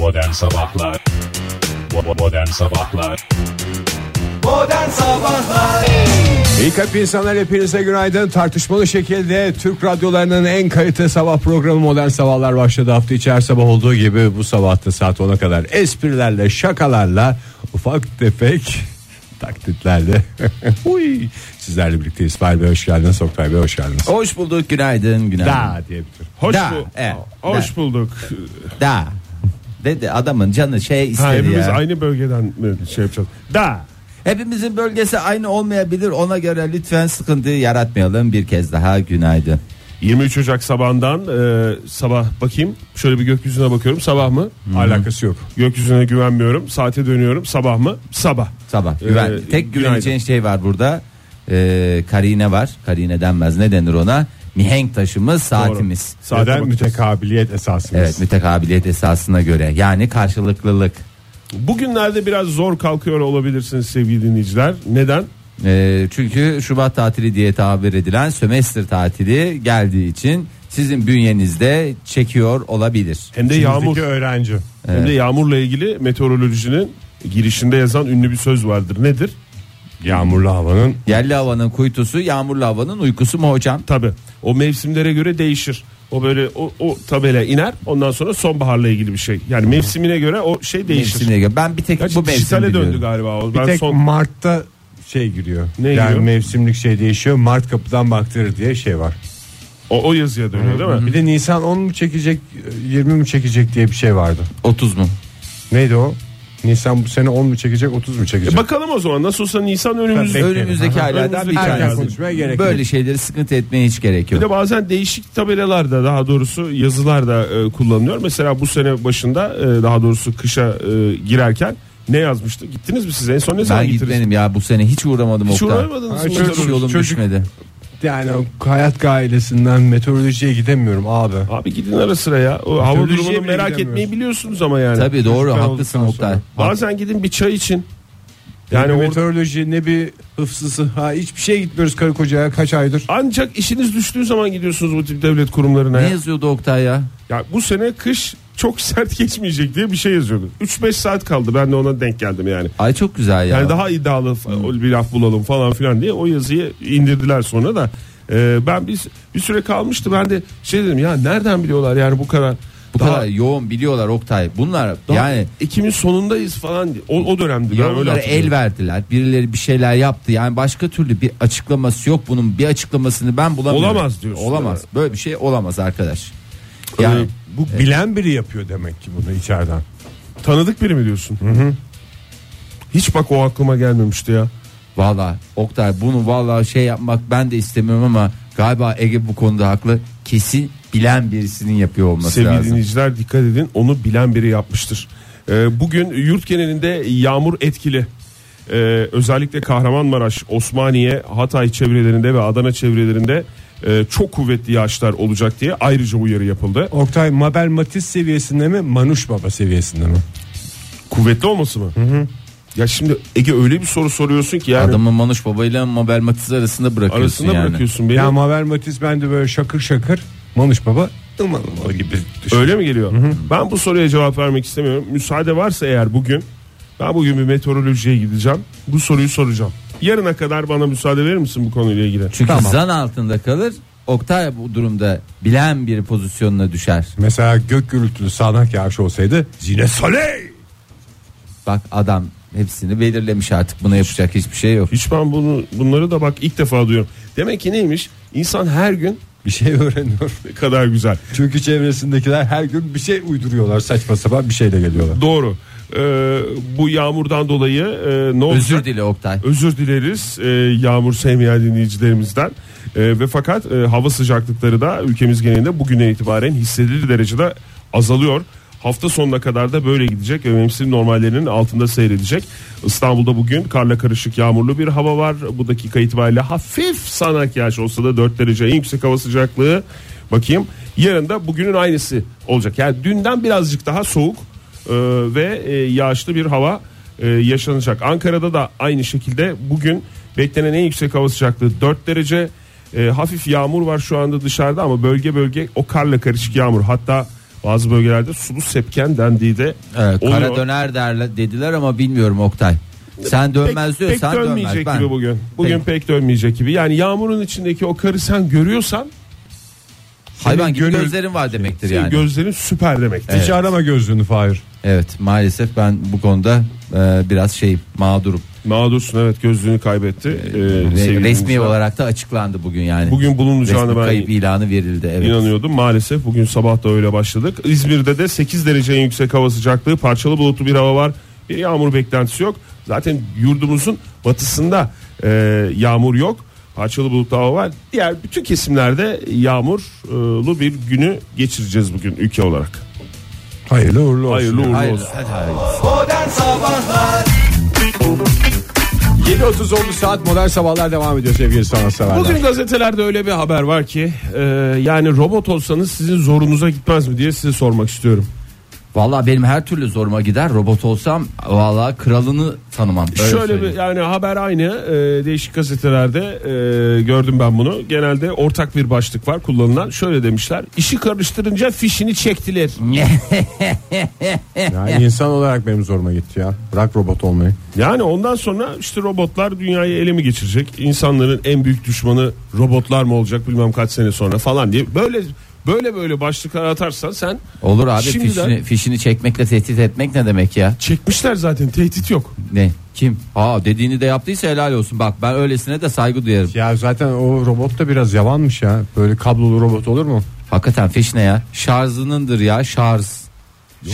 Modern Sabahlar Modern Sabahlar Modern Sabahlar İyi kalp insanlar hepinize günaydın. Tartışmalı şekilde Türk radyolarının en kalite sabah programı Modern Sabahlar başladı. Hafta içi her sabah olduğu gibi bu sabahta saat 10'a kadar esprilerle, şakalarla, ufak tefek taklitlerle. Huy. Sizlerle birlikte İsmail Bey hoş geldiniz. Oktay Bey hoş geldiniz. Hoş bulduk günaydın günaydın. Da diye bitir. Hoş, Da, bu- evet, hoş da. bulduk. Da. Dedi adamın canı şey istedi Ha, hepimiz ya. aynı bölgeden mi şey yapacağız? Da. Hepimizin bölgesi aynı olmayabilir. Ona göre lütfen sıkıntı yaratmayalım. Bir kez daha günaydın. 23 Ocak sabahından e, sabah bakayım. Şöyle bir gökyüzüne bakıyorum. Sabah mı? Alakası yok. Gökyüzüne güvenmiyorum. Saate dönüyorum. Sabah mı? Sabah. Sabah. Güven. Ee, Tek güveneceğin şey var burada. Ee, karine var. Karine denmez. Ne denir ona? Mihenk taşımız saatimiz. Bakacağız. mütekabiliyet esasımız. Evet mütekabiliyet esasına göre. Yani karşılıklılık. Bugünlerde biraz zor kalkıyor olabilirsiniz sevgili dinleyiciler. Neden? Ee, çünkü Şubat tatili diye tabir edilen sömestr tatili geldiği için sizin bünyenizde çekiyor olabilir. Hem de yağmur. öğrenci. Hem de yağmurla ilgili meteorolojinin girişinde yazan ünlü bir söz vardır. Nedir? Yağmurlu havanın Yerli havanın kuytusu, yağmurlu havanın uykusu mu hocam? Tabi. O mevsimlere göre değişir. O böyle o, o tabela iner. Ondan sonra sonbaharla ilgili bir şey. Yani mevsimine göre o şey değişir. Mevsimine göre. Ben bir tek Gerçi bu mevsim dijitale biliyorum. döndü galiba o. bir Ben tek son Mart'ta şey giriyor. Ne yani giriyor? mevsimlik şey değişiyor. Mart kapıdan baktırır diye şey var. o, o yazıya dönüyor değil mi? Bir de Nisan 10 mu çekecek 20 mi çekecek diye bir şey vardı. 30 mu? Neydi o? Nisan bu sene 10 mu çekecek 30 mu çekecek? E bakalım o zaman nasıl olsa Nisan önümüzde. Bekleyelim. Önümüzdeki aylardan bir tanesi. konuşmaya gerek Böyle yok. şeyleri sıkıntı etmeye hiç gerek Bir yok. de bazen değişik tabelalarda daha doğrusu yazılarda e, kullanılıyor. Mesela bu sene başında e, daha doğrusu kışa e, girerken ne yazmıştı? Gittiniz mi siz? En son ne zaman Ben gittiniz? gitmedim ya bu sene hiç uğramadım Hiç Oktay. uğramadınız mı? Hiç yolum Çocuk- düşmedi. Yani o hayat ailesinden meteorolojiye gidemiyorum abi. Abi gidin ara sıra ya. O hava durumunu merak etmeyi biliyorsunuz ama yani. Tabii doğru Çocuklar haklısın Oktay. Bazen gidin bir çay için. Yani ne orada meteoroloji ne bir hıfzısı. Ha hiçbir şey gitmiyoruz karı kocaya kaç aydır. ancak işiniz düştüğü zaman gidiyorsunuz bu tip devlet kurumlarına. Ne ya. yazıyordu Oktay ya? Ya bu sene kış çok sert geçmeyecek diye bir şey yazıyordu. 3-5 saat kaldı ben de ona denk geldim yani. Ay çok güzel ya. Yani daha iddialı fa- bir laf bulalım falan filan diye o yazıyı indirdiler sonra da. Ee, ben bir, bir süre kalmıştı ben de şey dedim ya nereden biliyorlar yani bu kadar. bu daha, kadar yoğun biliyorlar Oktay. Bunlar yani Ekim'in sonundayız falan diye. O, o dönemdi ben öyle el verdiler. Birileri bir şeyler yaptı. Yani başka türlü bir açıklaması yok bunun. Bir açıklamasını ben bulamıyorum. Olamaz diyorsun, Olamaz. Böyle bir şey olamaz arkadaş. Yani Bu bilen biri yapıyor demek ki bunu içeriden. Tanıdık biri mi diyorsun? Hiç bak o aklıma gelmemişti ya. valla Oktay bunu valla şey yapmak ben de istemiyorum ama galiba Ege bu konuda haklı. Kesin bilen birisinin yapıyor olması Sevgili lazım. dinleyiciler dikkat edin onu bilen biri yapmıştır. Ee, bugün yurt genelinde yağmur etkili. Ee, özellikle Kahramanmaraş, Osmaniye, Hatay çevrelerinde ve Adana çevrelerinde e, çok kuvvetli yağışlar olacak diye ayrıca uyarı yapıldı. Oktay Mabel Matiz seviyesinde mi Manuş Baba seviyesinde mi? Kuvvetli olması mı? Ya şimdi Ege öyle bir soru soruyorsun ki yani Adamı Manuş Baba ile Mabel Matiz arasında bırakıyorsun arasında yani. bırakıyorsun beni. Ya Mabel Matiz bende böyle şakır şakır Manuş Baba ımal gibi düşün. Öyle mi geliyor? Ben bu soruya cevap vermek istemiyorum. Müsaade varsa eğer bugün ben bugün bir meteorolojiye gideceğim. Bu soruyu soracağım. Yarına kadar bana müsaade verir misin bu konuyla ilgili? Çünkü Tamam. zan altında kalır. Oktay bu durumda bilen bir pozisyonuna düşer. Mesela gök gürültülü sağanak yağış olsaydı Zine Saley Bak adam hepsini belirlemiş artık buna yapacak hiçbir şey yok. Hiç ben bunu bunları da bak ilk defa duyuyorum. Demek ki neymiş? İnsan her gün bir şey öğreniyor. ne kadar güzel. Çünkü çevresindekiler her gün bir şey uyduruyorlar saçma sapan bir şeyle geliyorlar. Doğru. Ee, bu yağmurdan dolayı e, ne olacak? Özür dile Oktay. Özür dileriz e, yağmur sevmeyen dinleyicilerimizden. E, ve fakat e, hava sıcaklıkları da ülkemiz genelinde bugüne itibaren hissedilir derecede azalıyor. Hafta sonuna kadar da böyle gidecek ve mevsim normallerinin altında seyredecek. İstanbul'da bugün karla karışık yağmurlu bir hava var. Bu dakika itibariyle hafif sanak yağış olsa da 4 derece en yüksek hava sıcaklığı. Bakayım yarın da bugünün aynısı olacak. Yani dünden birazcık daha soğuk ve e, yağışlı bir hava e, yaşanacak. Ankara'da da aynı şekilde bugün beklenen en yüksek hava sıcaklığı 4 derece. E, hafif yağmur var şu anda dışarıda ama bölge bölge o karla karışık yağmur. Hatta Bazı bölgelerde sulu sepken dendiği de Evet, oluyor. kara döner derler dediler ama bilmiyorum Oktay. Sen dönmez pek, diyorsan pek dönmez. dönmeyecek Ben- gibi bugün. Bugün Peki. pek dönmeyecek gibi. Yani yağmurun içindeki o karı sen görüyorsan Hayvan senin gibi gönül- gözlerin var demektir senin yani. gözlerin süper demektir. Hiç arama gözlüğünü Fahir. evet maalesef ben bu konuda e, biraz şey mağdurum. Mağdursun evet gözlüğünü kaybetti. Ee, Ve sevgili resmi dinleyiciler. olarak da açıklandı bugün yani. Bugün bulunacağını Resmi ben kayıp ilanı verildi. Evet. inanıyordum. Maalesef bugün sabah da öyle başladık. İzmir'de de 8 derece en yüksek hava sıcaklığı, parçalı bulutlu bir hava var. Bir yağmur beklentisi yok. Zaten yurdumuzun batısında e, yağmur yok. Parçalı bulutlu hava var. Diğer bütün kesimlerde yağmurlu bir günü geçireceğiz bugün ülke olarak. Hayırlı uğurlu olsun. Hayırlı uğurlu Hayır, olsun. hadi, hadi. Modern Sabahlar 7.30 oldu saat modern sabahlar devam ediyor sevgili sanatseverler. Bugün gazetelerde öyle bir haber var ki e, yani robot olsanız sizin zorunuza gitmez mi diye size sormak istiyorum. Vallahi benim her türlü zoruma gider. Robot olsam vallahi kralını tanımam. Öyle Şöyle bir söyleyeyim. yani haber aynı e, değişik gazetelerde e, gördüm ben bunu. Genelde ortak bir başlık var kullanılan. Şöyle demişler. İşi karıştırınca fişini çektiler. Yani insan olarak benim zoruma gitti ya. Bırak robot olmayı. Yani ondan sonra işte robotlar dünyayı ele mi geçirecek? İnsanların en büyük düşmanı robotlar mı olacak bilmem kaç sene sonra falan diye böyle böyle böyle başlıklar atarsan sen Olur abi Şimdiden- fişini, fişini çekmekle tehdit etmek ne demek ya? çekmişler zaten tehdit yok. Ne? Kim? Aa dediğini de yaptıysa helal olsun. Bak ben öylesine de saygı duyarım. Ya zaten o robot da biraz yavanmış ya. Böyle kablolu robot olur mu? Hakikaten fiş ne ya? Şarjınındır ya şarj.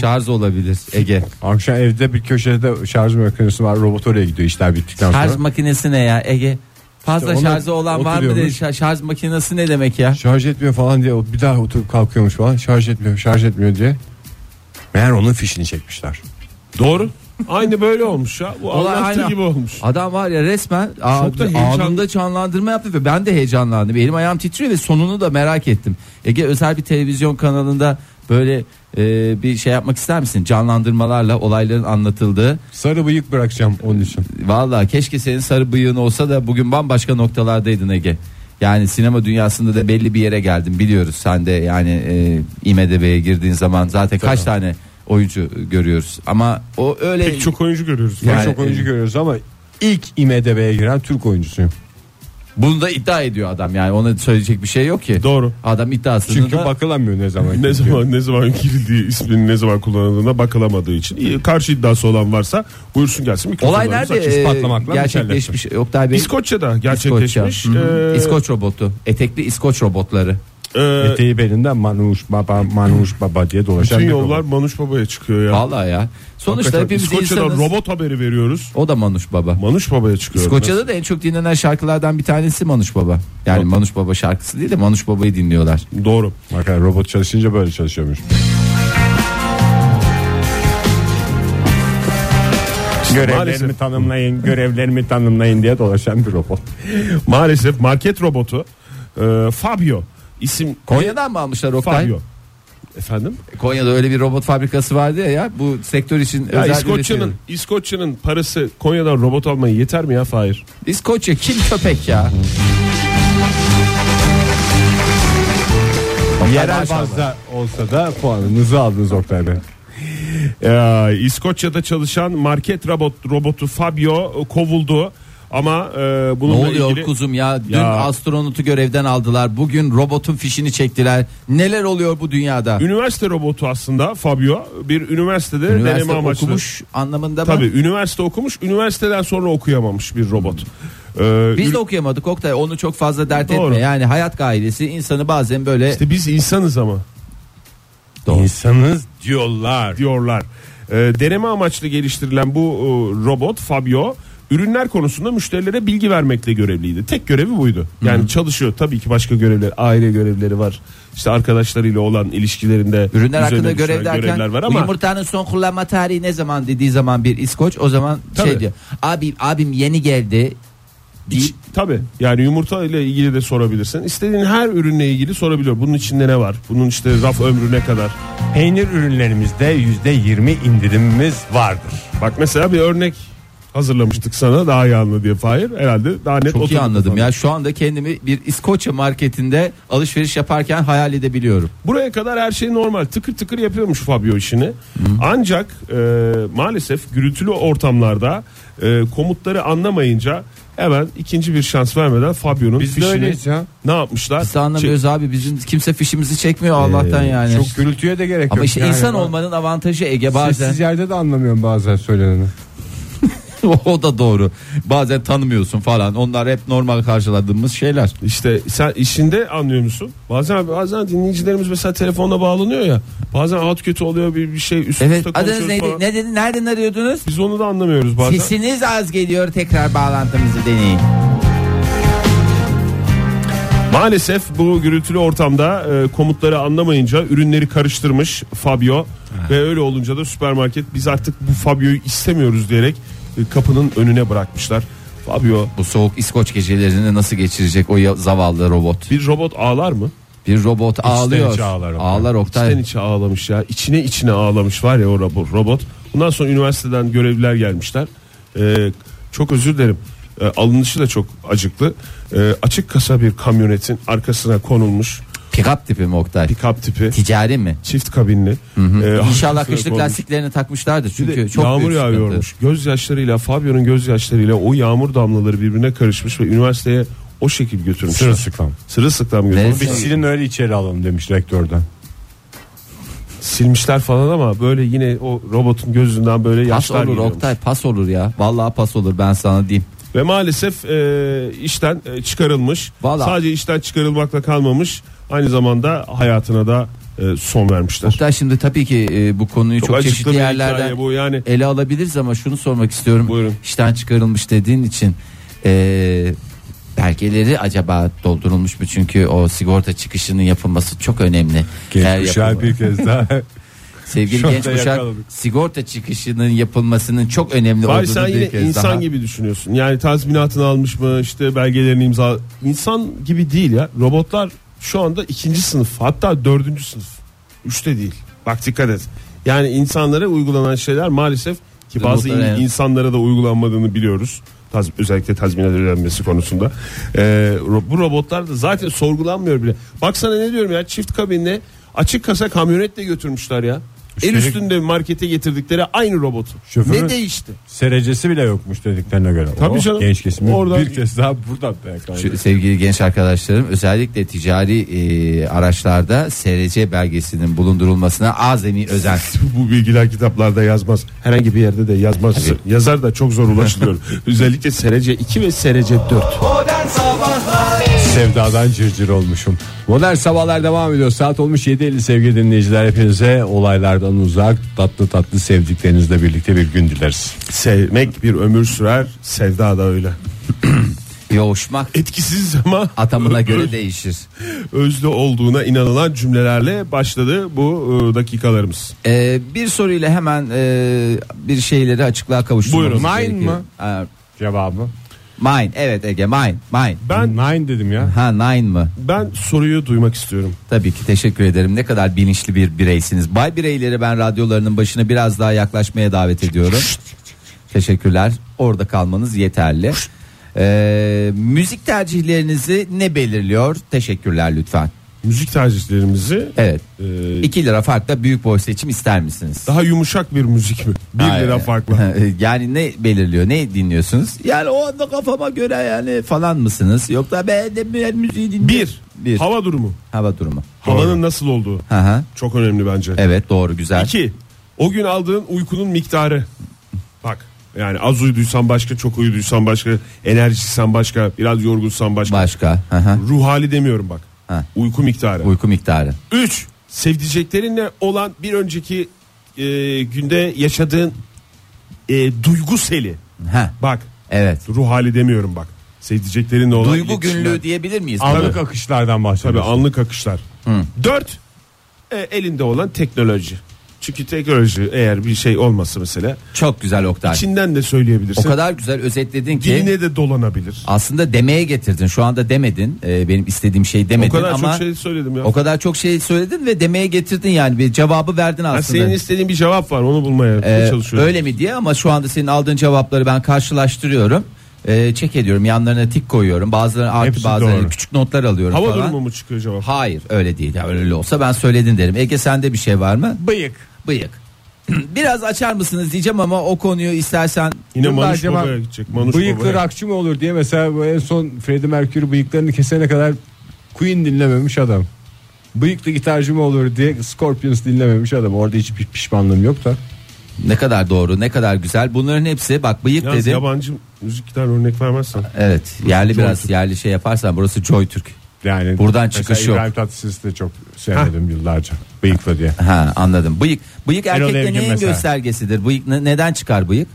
Şarj olabilir Ege. Akşam evde bir köşede şarj makinesi var. Robot oraya gidiyor işler bittikten sonra. Şarj makinesi ne ya Ege? Fazla İşte şarjı olan var mı dedi. oturuyormuş. Şa- Şarj makinesi ne demek ya? Şarj etmiyor falan diye bir daha oturup kalkıyormuş falan. Şarj etmiyor, şarj etmiyor diye. Meğer onun fişini çekmişler. Doğru. Aynı böyle olmuş ya. Bu Olay anlattığı aynı. gibi olmuş. Adam var ya resmen Çok da heyecan- anında canlandırma yaptı ve ben de heyecanlandım. Elim ayağım titriyor ve sonunu da merak ettim. Ege özel bir televizyon kanalında böyle e, bir şey yapmak ister misin? Canlandırmalarla olayların anlatıldığı. Sarı bıyık bırakacağım onun için. Vallahi keşke senin sarı bıyığın olsa da bugün bambaşka noktalardaydın Ege. Yani sinema dünyasında da belli bir yere geldin biliyoruz. Sen de yani e, IMDB'ye girdiğin zaman zaten kaç tane oyuncu görüyoruz. Ama o öyle Pek çok oyuncu görüyoruz. Pek Yani- çok oyuncu görüyoruz ama ilk IMDB'ye giren Türk oyuncusuyum. Bunu da iddia ediyor adam. Yani ona söyleyecek bir şey yok ki. Doğru. Adam iddiasını Çünkü da bakılamıyor ne zaman. Ne zaman ne zaman girildiği isminin ne zaman kullanıldığına bakılamadığı için İyi, karşı iddiası olan varsa buyursun gelsin. Olay mikrofonlarımız nerede e, gerçekleşmiş Oktay Bey? İskoçya'da gerçekleşmiş. İskoçya. Ee, İskoç robotu. Etekli İskoç robotları. E, Eteği belinden manuş baba manuş baba diye dolaşan bütün bir yollar robot. Manuş Baba'ya çıkıyor ya. Vallahi ya. Sonuçta Hakikaten hepimiz İskoçya'dan insanız. robot haberi veriyoruz. O da Manuş Baba. Manuş Baba'ya çıkıyor. İskoçya'da da en çok dinlenen şarkılardan bir tanesi Manuş Baba. Yani Manuş Baba şarkısı değil de Manuş Baba'yı dinliyorlar. Doğru. Bakın robot çalışınca böyle çalışıyormuş. Görevlerimi maalesef. tanımlayın, görevlerimi tanımlayın diye dolaşan bir robot. Maalesef market robotu e, Fabio isim Konya'dan mı almışlar Oktay? Fabio. Efendim? Konya'da öyle bir robot fabrikası vardı ya, ya bu sektör için Ya özel İskoçya'nın. İskoçya'nın parası Konya'dan robot almaya yeter mi ya Fahir? İskoçya kim köpek ya? Yerel bazda olsa da puanınızı aldınız Oktay Bey. Ee, İskoçya'da çalışan market robot robotu Fabio kovuldu ama e, Ne bununla oluyor ilgili kuzum ya? Dün Ya. astronotu görevden aldılar. Bugün robotun fişini çektiler. Neler oluyor bu dünyada? üniversite robotu aslında Fabio bir üniversitede Üniversite deneme amaçlı. okumuş anlamında mı? Tabii üniversite okumuş, üniversiteden sonra okuyamamış bir robot. Ee, Biz de okuyamadık Oktay onu çok fazla dert Doğru. etme. Yani hayat gailesi insanı bazen böyle işte biz insanız ama Doğru. İnsanız diyorlar. diyorlar. Ee, deneme amaçlı geliştirilen bu e, robot Fabio ürünler konusunda müşterilere bilgi vermekle görevliydi. Tek görevi buydu. Yani çalışıyor tabii ki başka görevler, aile görevleri var. İşte arkadaşlarıyla olan ilişkilerinde ürünler hakkında görev derken görevler var ama yumurtanın son kullanma tarihi ne zaman dediği zaman bir İskoç o zaman Tabii. şey diyor. Abi abim yeni geldi. İç- tabii yani yumurta ile ilgili de sorabilirsin. İstediğin her ürünle ilgili sorabiliyor. Bunun içinde ne var? Bunun işte raf ömrü ne kadar? Peynir ürünlerimizde yüzde yirmi indirimimiz vardır. Bak mesela bir örnek hazırlamıştık sana daha iyi anla diye Fahir. Herhalde daha net Çok iyi anladım kafanda. ya şu anda kendimi bir İskoçya marketinde alışveriş yaparken hayal edebiliyorum. Buraya kadar her şey normal tıkır tıkır yapıyormuş Fabio işini. Ancak e, maalesef gürültülü ortamlarda e, komutları anlamayınca hemen ikinci bir şans vermeden Fabio'nun Biz fişini öyleyiz ya. ne yapmışlar? Biz de anlamıyoruz abi bizim kimse fişimizi çekmiyor Allah'tan yani. Ee, Çok gürültüye de gerek Ama yok. işte yani. insan olmanın avantajı Ege bazen. Sessiz yerde de anlamıyorum bazen söyleneni. o da doğru. Bazen tanımıyorsun falan. Onlar hep normal karşıladığımız şeyler. İşte sen işinde anlıyor musun? Bazen bazen dinleyicilerimiz mesela telefonla bağlanıyor ya. Bazen alt kötü oluyor bir, bir şey üst Evet üste adınız neydi? falan. Ne dedi? Nereden arıyordunuz? Biz onu da anlamıyoruz bazen. Sesiniz az geliyor. Tekrar bağlantımızı deneyin. Maalesef bu gürültülü ortamda e, komutları anlamayınca ürünleri karıştırmış Fabio ve öyle olunca da süpermarket biz artık bu Fabio'yu istemiyoruz diyerek kapının önüne bırakmışlar. Fabio Bu soğuk İskoç gecelerini nasıl geçirecek o ya- zavallı robot? bir robot ağlar mı? Bir robot ağlıyor. içe ağlar. Ağlar Oktay. İçten içe ağlamış ya. İçine içine ağlamış var ya o robot. robot. Bundan sonra üniversiteden görevliler gelmişler. E, çok özür dilerim. E, alınışı da çok acıklı. E, açık kasa bir kamyonetin arkasına konulmuş Pick-up tipi mi Oktay? pick-up tipi Ticari mi? çift kabinli. E, İnşallah arkasına kışlık konmuş. lastiklerini takmışlardır çünkü de çok yağmur yağıyormuş. Gözyaşlarıyla Fabio'nun gözyaşlarıyla o yağmur damlaları birbirine karışmış ve üniversiteye o şekil götürmüşler. Sırılsıklam. Sırılsıklam götürmüş. Bir silin öyle içeri alalım demiş rektörden. Silmişler falan ama böyle yine o robotun gözünden böyle Pas yaşlar olur geliyormuş. Oktay pas olur ya. Vallahi pas olur ben sana diyeyim. Ve maalesef e, işten e, çıkarılmış. Vallahi. Sadece işten çıkarılmakla kalmamış. Aynı zamanda hayatına da e, son vermişler. Oktay şimdi tabii ki e, bu konuyu çok, acıklı çeşitli yerlerden bu yani. ele alabiliriz ama şunu sormak istiyorum. Buyurun. İşten çıkarılmış dediğin için e, belgeleri acaba doldurulmuş mu? Çünkü o sigorta çıkışının yapılması çok önemli. Genç kuşağı bir kez daha. Sevgili Şu genç kuşak yakaladık. sigorta çıkışının yapılmasının çok önemli Bari olduğunu sen yine insan daha. gibi düşünüyorsun. Yani tazminatını almış mı işte belgelerini imza. İnsan gibi değil ya. Robotlar şu anda ikinci sınıf hatta dördüncü sınıf. Üçte değil. Bak dikkat et. Yani insanlara uygulanan şeyler maalesef ki bazı in- insanlara da uygulanmadığını biliyoruz. Taz, özellikle tazminat ödenmesi konusunda. Ee, bu robotlar da zaten sorgulanmıyor bile. Baksana ne diyorum ya çift kabinle açık kasa kamyonetle götürmüşler ya. El Üstelik- üstünde markete getirdikleri aynı robotu. Şoförü- Ne değişti? Serecesi bile yokmuş dediklerine göre. Tabii canım. Genç kesimi Oradan- bir kez daha buradan da Şu sevgili genç arkadaşlarım özellikle ticari e, araçlarda SRC belgesinin bulundurulmasına azami özen. bu bilgiler kitaplarda yazmaz. Herhangi bir yerde de yazmaz. Yazar da çok zor ulaşılıyor. Özellikle SRC 2 ve SRC 4. Modern Sabahlar Sevdadan cırcır olmuşum. Modern sabahlar devam ediyor. Saat olmuş 7.50 sevgili dinleyiciler. Hepinize olaylardan uzak tatlı tatlı sevdiklerinizle birlikte bir gün dileriz. Sevmek bir ömür sürer. Sevda da öyle. Yoğuşmak Etkisiz ama atamına göre değişir. özde olduğuna inanılan cümlelerle başladı bu e, dakikalarımız. Ee, bir soruyla hemen e, bir şeyleri açıklığa kavuşturmamız Buyurun. Mine gerekiyor. mı? Ee, Cevabı. Mine evet Ege mine mine. Ben Nine dedim ya. Ha nine mı? ben soruyu duymak istiyorum. Tabii ki teşekkür ederim. Ne kadar bilinçli bir bireysiniz. Bay bireyleri ben radyolarının başına biraz daha yaklaşmaya davet ediyorum. Teşekkürler. Orada kalmanız yeterli. Ee, müzik tercihlerinizi ne belirliyor? Teşekkürler lütfen. Müzik tercihlerimizi Evet. e, 2 lira farkla büyük boy seçim ister misiniz? daha yumuşak bir müzik mi? 1 Hayır. lira farklı. yani ne belirliyor? Ne dinliyorsunuz? Yani o anda kafama göre yani falan mısınız? Yoksa ben de ben müziği dinliyorum. Bir, Bir. hava durumu. Hava durumu. Havanın nasıl olduğu. Hı hı. Çok önemli bence. Evet doğru güzel. İki, o gün aldığın uykunun miktarı. Bak yani az uyuduysan başka, çok uyuduysan başka, enerjisen başka, biraz yorgunsan başka. Başka. Hı hı. Ruh hali demiyorum bak. Ha. Uyku miktarı. Uyku miktarı. Üç, sevdiceklerinle olan bir önceki e, günde yaşadığın e, duygu seli. Ha. Bak Evet. ruh hali demiyorum bak. Sevdiceklerinle olan Duygu günlüğü diyebilir miyiz? Anlık Tabii. akışlardan Tabii bahsediyorsun. anlık akışlar. Dört, e, elinde olan teknoloji. Çünkü teknoloji eğer bir şey olmasa mesela Çok güzel Oktay. içinden de söyleyebilirsin. O kadar güzel özetledin ki Diline de dolanabilir. aslında demeye getirdin. Şu anda demedin. Ee, benim istediğim şey O demedin kadar ama çok şey söyledim ya. o kadar çok şey söyledin ve demeye getirdin yani bir cevabı verdin Ha, aslında. senin istediğin bir cevap var onu bulmaya Ee, çalışıyorum. öyle mi diye ama şu anda senin aldığın cevapları ben karşılaştırıyorum. Ee, çek ediyorum yanlarına tik koyuyorum bazıları artı Hepsi doğru. küçük notlar alıyorum Hava falan. durumu mu çıkıyor cevap? Hayır öyle değil ya öyle olsa ben söyledin derim. Ege sende bir şey var mı? Bıyık. Bıyık. Biraz açar mısınız diyeceğim ama o konuyu istersen Yine Manuş ben Baba'ya gidecek. Manuş Bıyıklı Baba'ya. rockçı mı olur diye mesela bu en son Freddie Mercury bıyıklarını kesene kadar Queen dinlememiş adam. Bıyıklı gitarcı mı olur diye Scorpions dinlememiş adam. Orada hiçbir pişmanlığım yok da. ne kadar doğru ne kadar güzel bunların hepsi bak bıyık Yalnız dedim. yabancı müzikten örnek vermezsen. Evet yerli Joy biraz Türk. yerli şey yaparsan burası Joy Türk. Yani Buradan çıkış yok. İbrahim Tatlıses'i de çok sevmedim yıllarca. Bıyıklı diye. Ha anladım. Bıyık bıyık Erol erkekte Evgin neyin mesela. göstergesidir? Bıyık ne- neden çıkar bıyık?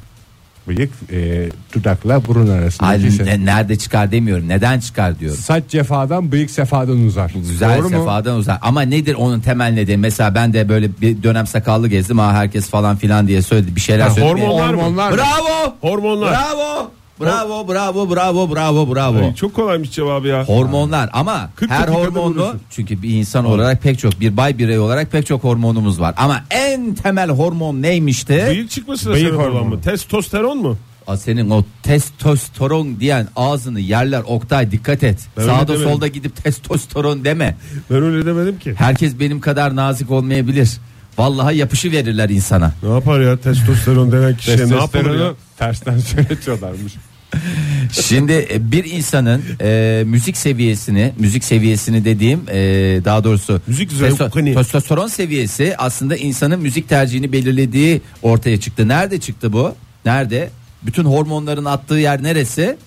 Bıyık e, dudakla burun arasında. Hayır ne- nerede çıkar demiyorum. Neden çıkar diyorum. Saç cefadan bıyık sefadan uzar. Güzel Doğru mu? sefadan uzak. Ama nedir onun temel nedeni? Mesela ben de böyle bir dönem sakallı gezdim. Ha herkes falan filan diye söyledi. Bir şeyler Ha, söyledi. hormonlar mı? Hormonlar. Bravo. Hormonlar. Bravo. Bravo, bravo, bravo, bravo, bravo. Ay, çok kolaymış cevabı ya. Hormonlar ama her hormonlu çünkü bir insan olarak pek çok bir bay birey olarak pek çok hormonumuz var. Ama en temel hormon neymişti? Bıyık çıkmasına Bıyık sebep olan hormonu. mı? Testosteron mu? Aa, Senin o testosteron diyen ağzını yerler Oktay dikkat et. Ben öyle Sağda demedim. solda gidip testosteron deme. Ben öyle demedim ki. Herkes benim kadar nazik olmayabilir. Vallahi yapışı verirler insana. Ne yapar ya testosteron denen kişiye ne yapar ya? Testosteronu tersten söyletiyorlarmış. Şimdi e, bir insanın e, müzik seviyesini, müzik seviyesini dediğim e, daha doğrusu Müzik testo- zevkini. testosteron seviyesi aslında insanın müzik tercihini belirlediği ortaya çıktı. Nerede çıktı bu? Nerede? Bütün hormonların attığı yer neresi?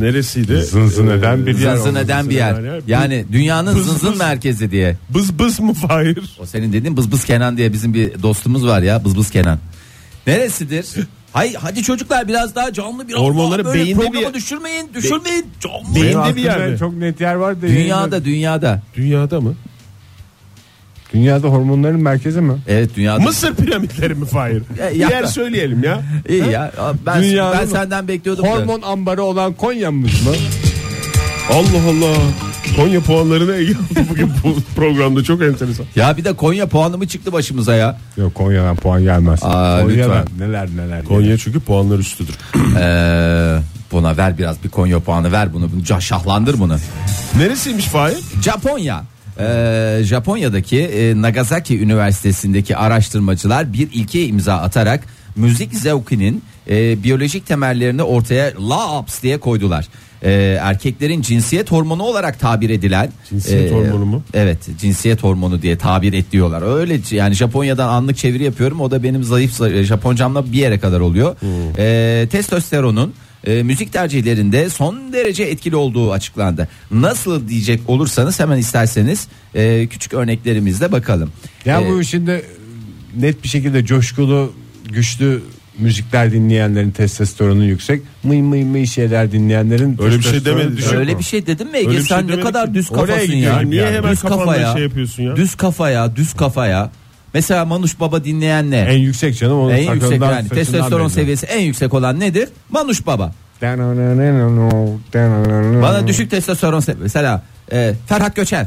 Neresiydi? Zınzın eden bir yer. Zınzın eden bir yer. yer. Yani dünyanın Bız zınzın bız. merkezi diye. Bız bız mı Fahir? O senin dediğin bızbız Kenan diye bizim bir dostumuz var ya bızbız Kenan. Neresidir? Hay hadi çocuklar biraz daha canlı biraz Hormonları daha böyle beyinde programı bir- düşürmeyin düşürmeyin canlı. Beyin- Benim Beyinde bir aklımda yer mi? Çok net yer var da. Dünyada dünyada. Dünyada mı? Dünyada hormonların merkezi mi? Evet dünyada. Mısır piramitleri mi Fahir? Ya, Bir yapma. yer söyleyelim ya. İyi ya. Ben Dünyanın ben senden bekliyordum. da. Hormon ambarı olan Konya'mız mı? Allah Allah. Konya puanlarını Ege aldı bugün bu programda çok enteresan. Ya bir de Konya puanı mı çıktı başımıza ya? Yok Konya'dan puan gelmez. Aa, Konya'dan lütfen. neler neler. Konya çünkü puanlar üstüdür. Ee, buna ver biraz bir Konya puanı ver bunu. bunu şahlandır bunu. Neresiymiş Fahir? Japonya. Ee, Japonya'daki e, Nagasaki Üniversitesi'ndeki araştırmacılar bir ilke imza atarak müzik zevkinin e, biyolojik temellerini ortaya labs diye koydular. Ee, erkeklerin cinsiyet hormonu olarak tabir edilen Cinsiyet hormonu mu? Evet cinsiyet hormonu diye tabir ediyorlar. Öyle yani Japonya'dan anlık çeviri yapıyorum. O da benim zayıf zayıf- Japoncamla bir yere kadar oluyor. Hmm. Ee, testosteronun e, müzik tercihlerinde son derece etkili olduğu açıklandı. Nasıl diyecek olursanız hemen isterseniz e, küçük örneklerimizle bakalım. Ya Ee, bu şimdi net bir şekilde coşkulu güçlü müzikler dinleyenlerin testosteronu yüksek. Mıy mıy mıy şeyler dinleyenlerin Öyle bir şey testosteronu demedi. Öyle bir şey dedim mi Ege Öyle bir sen şey ne kadar ki. düz Oraya kafasın ya. gidiyorum Niye yani. hemen düz kafanda kafaya, şey yapıyorsun ya? Düz kafaya, düz kafaya. Mesela Manuş Baba dinleyen ne? En yüksek canım onun en yüksek sakalından, yani saçından testosteron belli. seviyesi en yüksek olan nedir? Manuş Baba. Bana düşük testosteron se- mesela e, Ferhat Göçer.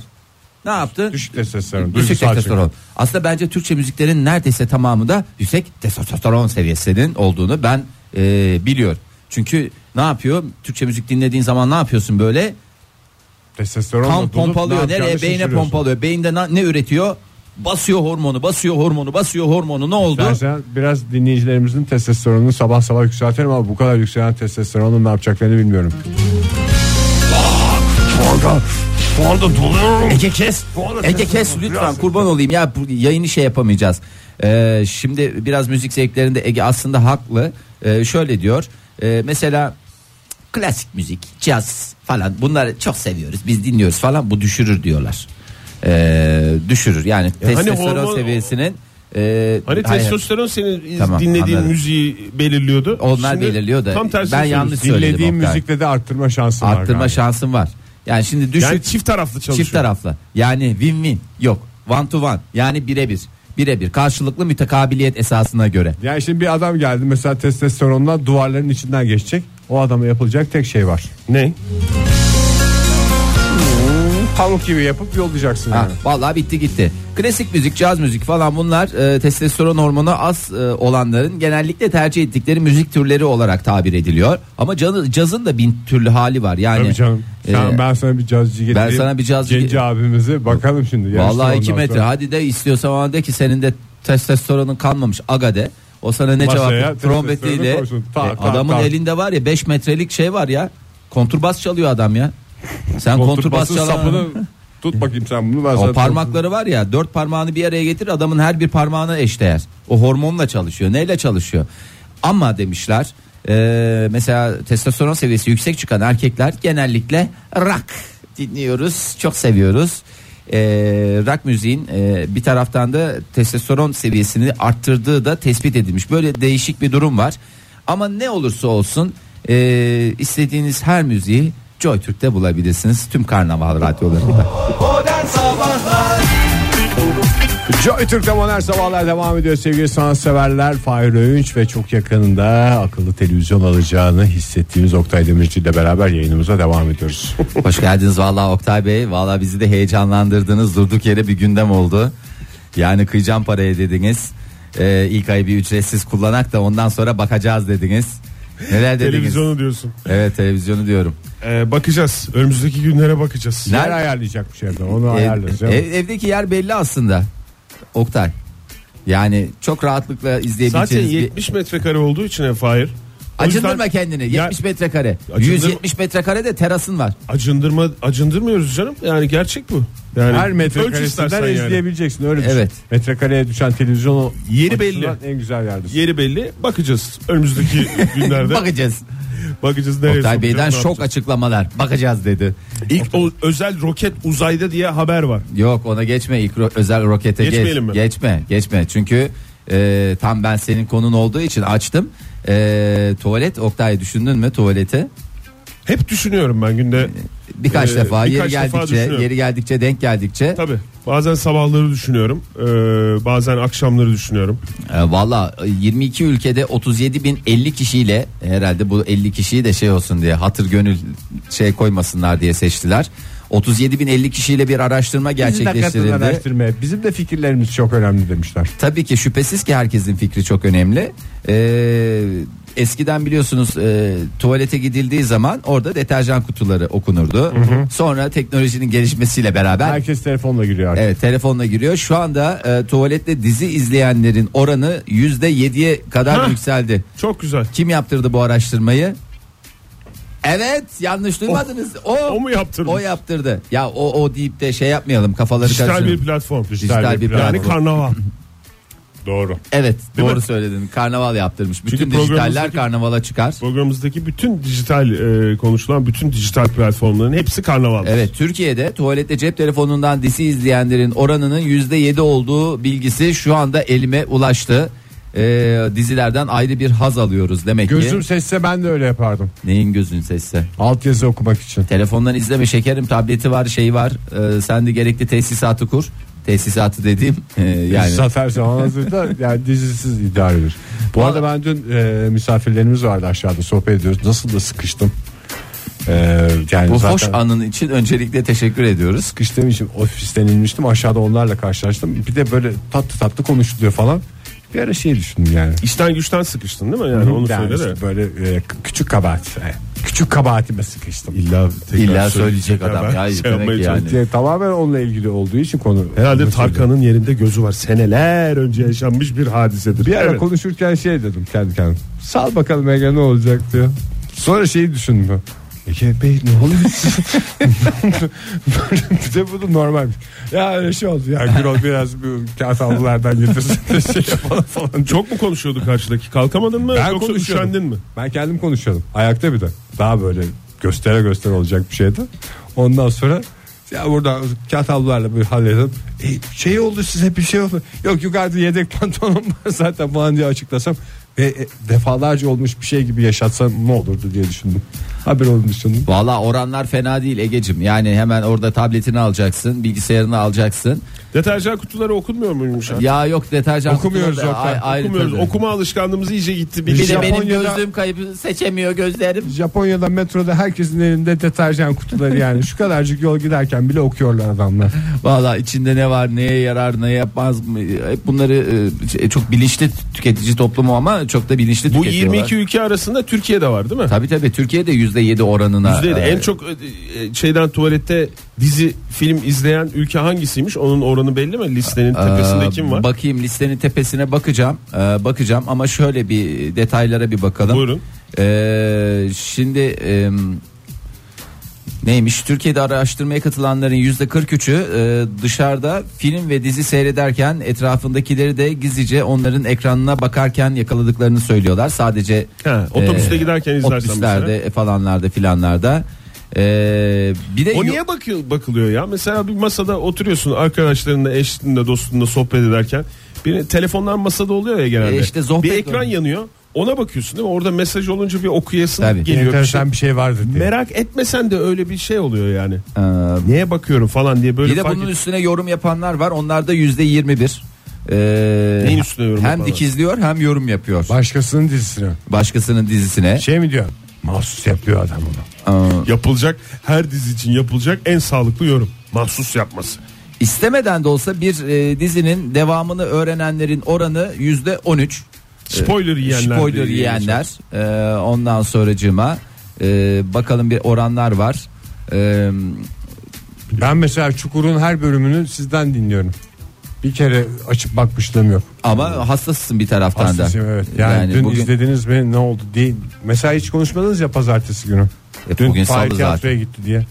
Ne yaptı? düşük testosteron. Düşük testosteron. Aslında bence Türkçe müziklerin neredeyse tamamı da yüksek testosteron seviyesinin olduğunu ben e, biliyor. Çünkü ne yapıyor? Türkçe müzik dinlediğin zaman ne yapıyorsun böyle? Testosteron Kan pompalıyor. Nereye? Beyne pompalıyor. Beyinde na- ne üretiyor? Basıyor hormonu, basıyor hormonu, basıyor hormonu. Ne oldu? Dersen biraz dinleyicilerimizin testosteronunu sabah sabah yükseltelim ama bu kadar yükselen testosteronun ne yapacaklarını bilmiyorum. Ege kes. Ege kes lütfen kurban olayım ya bu yayını şey yapamayacağız. Ee, şimdi biraz müzik zevklerinde Ege aslında haklı. Ee, şöyle diyor. Ee, mesela klasik müzik, caz falan bunları çok seviyoruz. Biz dinliyoruz falan bu düşürür diyorlar. Ee, düşürür yani hani testosteron hormon- seviyesinin e, Hani hayır, testosteron senin Tamam, dinlediğin anladım. müziği belirliyordu. Onlar Şimdi belirliyor da Tam tersini ben yanlış söyledim. Dinlediğim Oktay. müzikle de arttırma şansı var. arttırma şansın var. Yani şimdi düşük Yani çift taraflı çalışıyor. Çift taraflı. Yani win win yok. One to one. Yani birebir. Birebir karşılıklı mütekabiliyet esasına göre. Yani şimdi bir adam geldi mesela testosteronla duvarların içinden geçecek. O adama yapılacak tek şey var. Ne? Pamuk gibi yapıp yollayacaksın Ha, yani. vallahi bitti gitti. Klasik müzik, caz müzik falan bunlar e, testosteron hormonu az e, olanların genellikle tercih ettikleri müzik türleri olarak tabir ediliyor. Ama canı, cazın da bin türlü hali var. Yani Tabii canım. Sen, e, ben sana bir cazcı getireyim. sana bir cazcı Genci ge- abimizi bakalım şimdi. Vallahi 2 ondan metre. sonra. Hadi de istiyorsan bana de ki senin de testosteronun kalmamış aga de. O sana ne Masaya cevap trompetiyle. Ta, E, ta, adamın ta. elinde var ya 5 metrelik şey var ya. Konturbas çalıyor adam ya. Sen konturbas çalan sapını tut bakayım sen bunu. Ben o sana- parmakları var ya dört parmağını bir araya getir adamın her bir parmağına eşdeğer. O hormonla çalışıyor. Neyle çalışıyor? Ama demişler e, mesela testosteron seviyesi yüksek çıkan erkekler genellikle rock dinliyoruz. Çok seviyoruz. E, rock müziğin e, bir taraftan da testosteron seviyesini arttırdığı da tespit edilmiş. Böyle değişik bir durum var. Ama ne olursa olsun e, istediğiniz her müziği Joy Türk'te bulabilirsiniz. Tüm karnaval radyolarında. Joy Türk'te modern sabahlar devam ediyor sevgili sanatseverler. Fahir Öğünç ve çok yakınında akıllı televizyon alacağını hissettiğimiz Oktay Demirci ile beraber yayınımıza devam ediyoruz. Hoş geldiniz vallahi Oktay Bey. Vallahi bizi de heyecanlandırdınız. Durduk yere bir gündem oldu. Yani kıyacağım paraya dediniz. Ee, ilk ay bir ücretsiz kullanak da ondan sonra bakacağız dediniz. Neler dediniz? Televizyonu diyorsun. Evet televizyonu diyorum. Ee, bakacağız. Önümüzdeki günlere bakacağız. Yer ayarlayacakmış evde onu Ev- ayarlarız. ev- evdeki yer belli aslında. Oktay. Yani çok rahatlıkla Zaten izleyebileceğiniz bir... 70 metrekare olduğu için ev Fahir. O Acındırma yüzden kendini. Ya- 70 metrekare. Acındırma- 170 metrekare de terasın var. Acındırma acındırmıyoruz canım. Yani gerçek bu. Yani Her ölç metrekaresinden istersen yani. izleyebileceksin öyle düşün. Evet. Metrekareye düşen televizyonu Yeri belli. En güzel yerdesin. Yeri belli. Bakacağız. Önümüzdeki günlerde Bakacağız. Bakacağız nereye Oktay Bey'den şok yapacağız. açıklamalar. Bakacağız dedi. İlk o özel roket uzayda diye haber var. Yok ona geçme ilk ro- özel rokete geç. Geçmeyelim mi? Geçme geçme çünkü e, tam ben senin konun olduğu için açtım. E, tuvalet Oktay düşündün mü tuvaleti? Hep düşünüyorum ben günde. Birkaç Ee, defa birkaç yeri defa geldikçe düşünüyorum. yeri geldikçe denk geldikçe. Tabi bazen sabahları düşünüyorum. Ee, bazen akşamları düşünüyorum. E, Valla e, 22 ülkede 37.050 kişiyle herhalde bu 50 kişiyi de şey olsun diye hatır gönül şey koymasınlar diye seçtiler. 37.050 kişiyle bir araştırma Bizim de katılın gerçekleştirildi. araştırmaya. Bizim de fikirlerimiz çok önemli demişler. Tabii ki şüphesiz ki herkesin fikri çok önemli. Ee, eskiden biliyorsunuz e, tuvalete gidildiği zaman orada deterjan kutuları okunurdu. Sonra teknolojinin gelişmesiyle beraber Herkes telefonla giriyor artık. evet telefonla giriyor. Şu anda e, tuvalette dizi izleyenlerin oranı yüzde yediye kadar Hah. yükseldi. Çok güzel. Kim yaptırdı bu araştırmayı? Evet yanlış duymadınız. O O mu yaptırmış? O yaptırdı. Ya o o deyip de şey yapmayalım kafaları Dijital karıştırmayalım. bir platform. Dijital bir Yani platform. karnaval. Doğru. Evet Değil doğru mi? söyledin. Karnaval yaptırmış. Bütün Çünkü dijitaller programımızdaki- karnavala çıkar. Programımızdaki bütün dijital e, konuşulan bütün dijital platformların hepsi karnaval. Evet Türkiye'de tuvalette cep telefonundan dizi izleyenlerin oranının %7 olduğu bilgisi şu anda elime ulaştı. Ee, dizilerden ayrı bir haz alıyoruz demek Gözüm ki. sesse ben de öyle yapardım. Neyin gözün sesse? Altyazı okumak için. Telefondan izleme şekerim tableti var şey var. Ee, sen de gerekli tesisatı kur. Tesisatı dediğim e, yani. Zafer zaman hazırda yani dizisiz idare edilir. Bu arada ben dün e, misafirlerimiz vardı aşağıda sohbet ediyoruz. Nasıl da sıkıştım. E, yani bu zaten hoş anın için öncelikle teşekkür ediyoruz. sıkıştığım için ofisten inmiştim aşağıda onlarla karşılaştım. Bir de böyle tatlı tatlı konuşuluyor falan. Bir ara şey düşündüm yani. İşten güçten sıkıştın değil mi? Yani onu Yani söyle de. işte böyle e, küçük kabahat. e, küçük kabahatime sıkıştım. İlla, İlla söyle- söyleyecek adam. Ya, şey demek yani. Yani tamamen onunla ilgili olduğu için konu. Herhalde. Tarkan'ın yerinde gözü var. Seneler önce yaşanmış bir hadisedir. Bir ara Evet. konuşurken şey dedim kendi kendime. Sal bakalım Ege ne olacak diyor. Sonra şeyi düşündüm. Ege Bey ne oluyor? bir de bu da normalmiş. Ya öyle şey oldu ya. Gürol biraz bir kağıt havlulardan getirsin de şey yapalım falan. Çok mu konuşuyordu karşıdaki? Kalkamadın mı? Ben Yoksa konuşuyordum. üşendin mi? Ben kendim konuşuyordum. Ayakta bir de. Daha böyle göstere göstere olacak bir şeydi. Ondan sonra ya burada kağıt havlularla bir halledelim. E, şey oldu size bir şey oldu. Yok yukarıda yedek pantolonum var zaten falan diye açıklasam. Ve e, defalarca olmuş bir şey gibi yaşatsam ne olurdu diye düşündüm. Haber olmuş. Valla oranlar fena değil Egecim. Yani hemen orada tabletini alacaksın, bilgisayarını alacaksın. Deterjan kutuları okunmuyor muymuş? artık? Ya yok deterjan Okumuyoruz kutuları da Oktay, ay- ayrı Okumuyoruz. tabii. Okuma alışkanlığımız iyice gitti. Bir de Biz benim Japonya'da- gözlüğüm kayıp seçemiyor gözlerim. Japonya'da metroda herkesin elinde deterjan kutuları yani şu kadarcık yol giderken bile okuyorlar adamlar. Valla içinde ne var, neye yarar, ne yapmaz mı? Hep bunları e, çok bilinçli tüketici toplumu ama çok da bilinçli bu tüketiyorlar. 22 ülke arasında Türkiye'de var değil mi? Tabii tabii Türkiye'de %7 oranına. Yüzde e, en çok e, e, şeyden tuvalette dizi film izleyen ülke hangisiymiş? Onun oranı belli mi? Listenin tepesinde Ee, kim var? Bakayım listenin tepesine bakacağım. Ee, bakacağım ama şöyle bir detaylara bir bakalım. Buyurun. Ee, şimdi e, neymiş? Türkiye'de araştırmaya katılanların yüzde 43'ü e, dışarıda film ve dizi seyrederken etrafındakileri de gizlice onların ekranına bakarken yakaladıklarını söylüyorlar. Sadece Ha, otobüste e, giderken izlersen otobüslerde falanlarda filanlarda. Ee, bir de O niye bakıyor, bakılıyor ya? Mesela bir masada oturuyorsun arkadaşlarınla, eşinle, dostunla sohbet ederken. Bir telefonlar masada oluyor ya genelde. E işte bir ekran oluyor. yanıyor. Ona bakıyorsun değil mi? Orada mesaj olunca bir okuyasın Tabii. geliyor. Bir şey. Bir şey vardır diye. Merak etmesen de öyle bir şey oluyor yani. Ee, Niye bakıyorum falan diye böyle Bir de fark bunun et- üstüne yorum yapanlar var. Onlar da yüzde 21. Ee, Neyin üstüne yorum Hem yapanlar? dikizliyor hem yorum yapıyor. Başkasının dizisine. Başkasının dizisine. Şey mi diyor? Mahsus yapıyor adam onu. Ee, yapılacak her dizi için yapılacak en sağlıklı yorum. Mahsus yapması. istemeden de olsa bir e, dizinin devamını öğrenenlerin oranı yüzde 13. Spoiler yiyenler. Spoiler yiyenler. Ee, ondan sonracığıma e, bakalım bir oranlar var. Ee, Ben mesela Çukur'un her bölümünü sizden dinliyorum. Bir kere açıp bakmışlığım yok. ama hassasısın bir taraftan Hastasıyım da. evet. Yani, dün bugün, izlediniz mi ne oldu değil. Mesela hiç konuşmadınız ya pazartesi günü. E, Dün bugün Fahir salı tiyatroya zaten. gitti diye.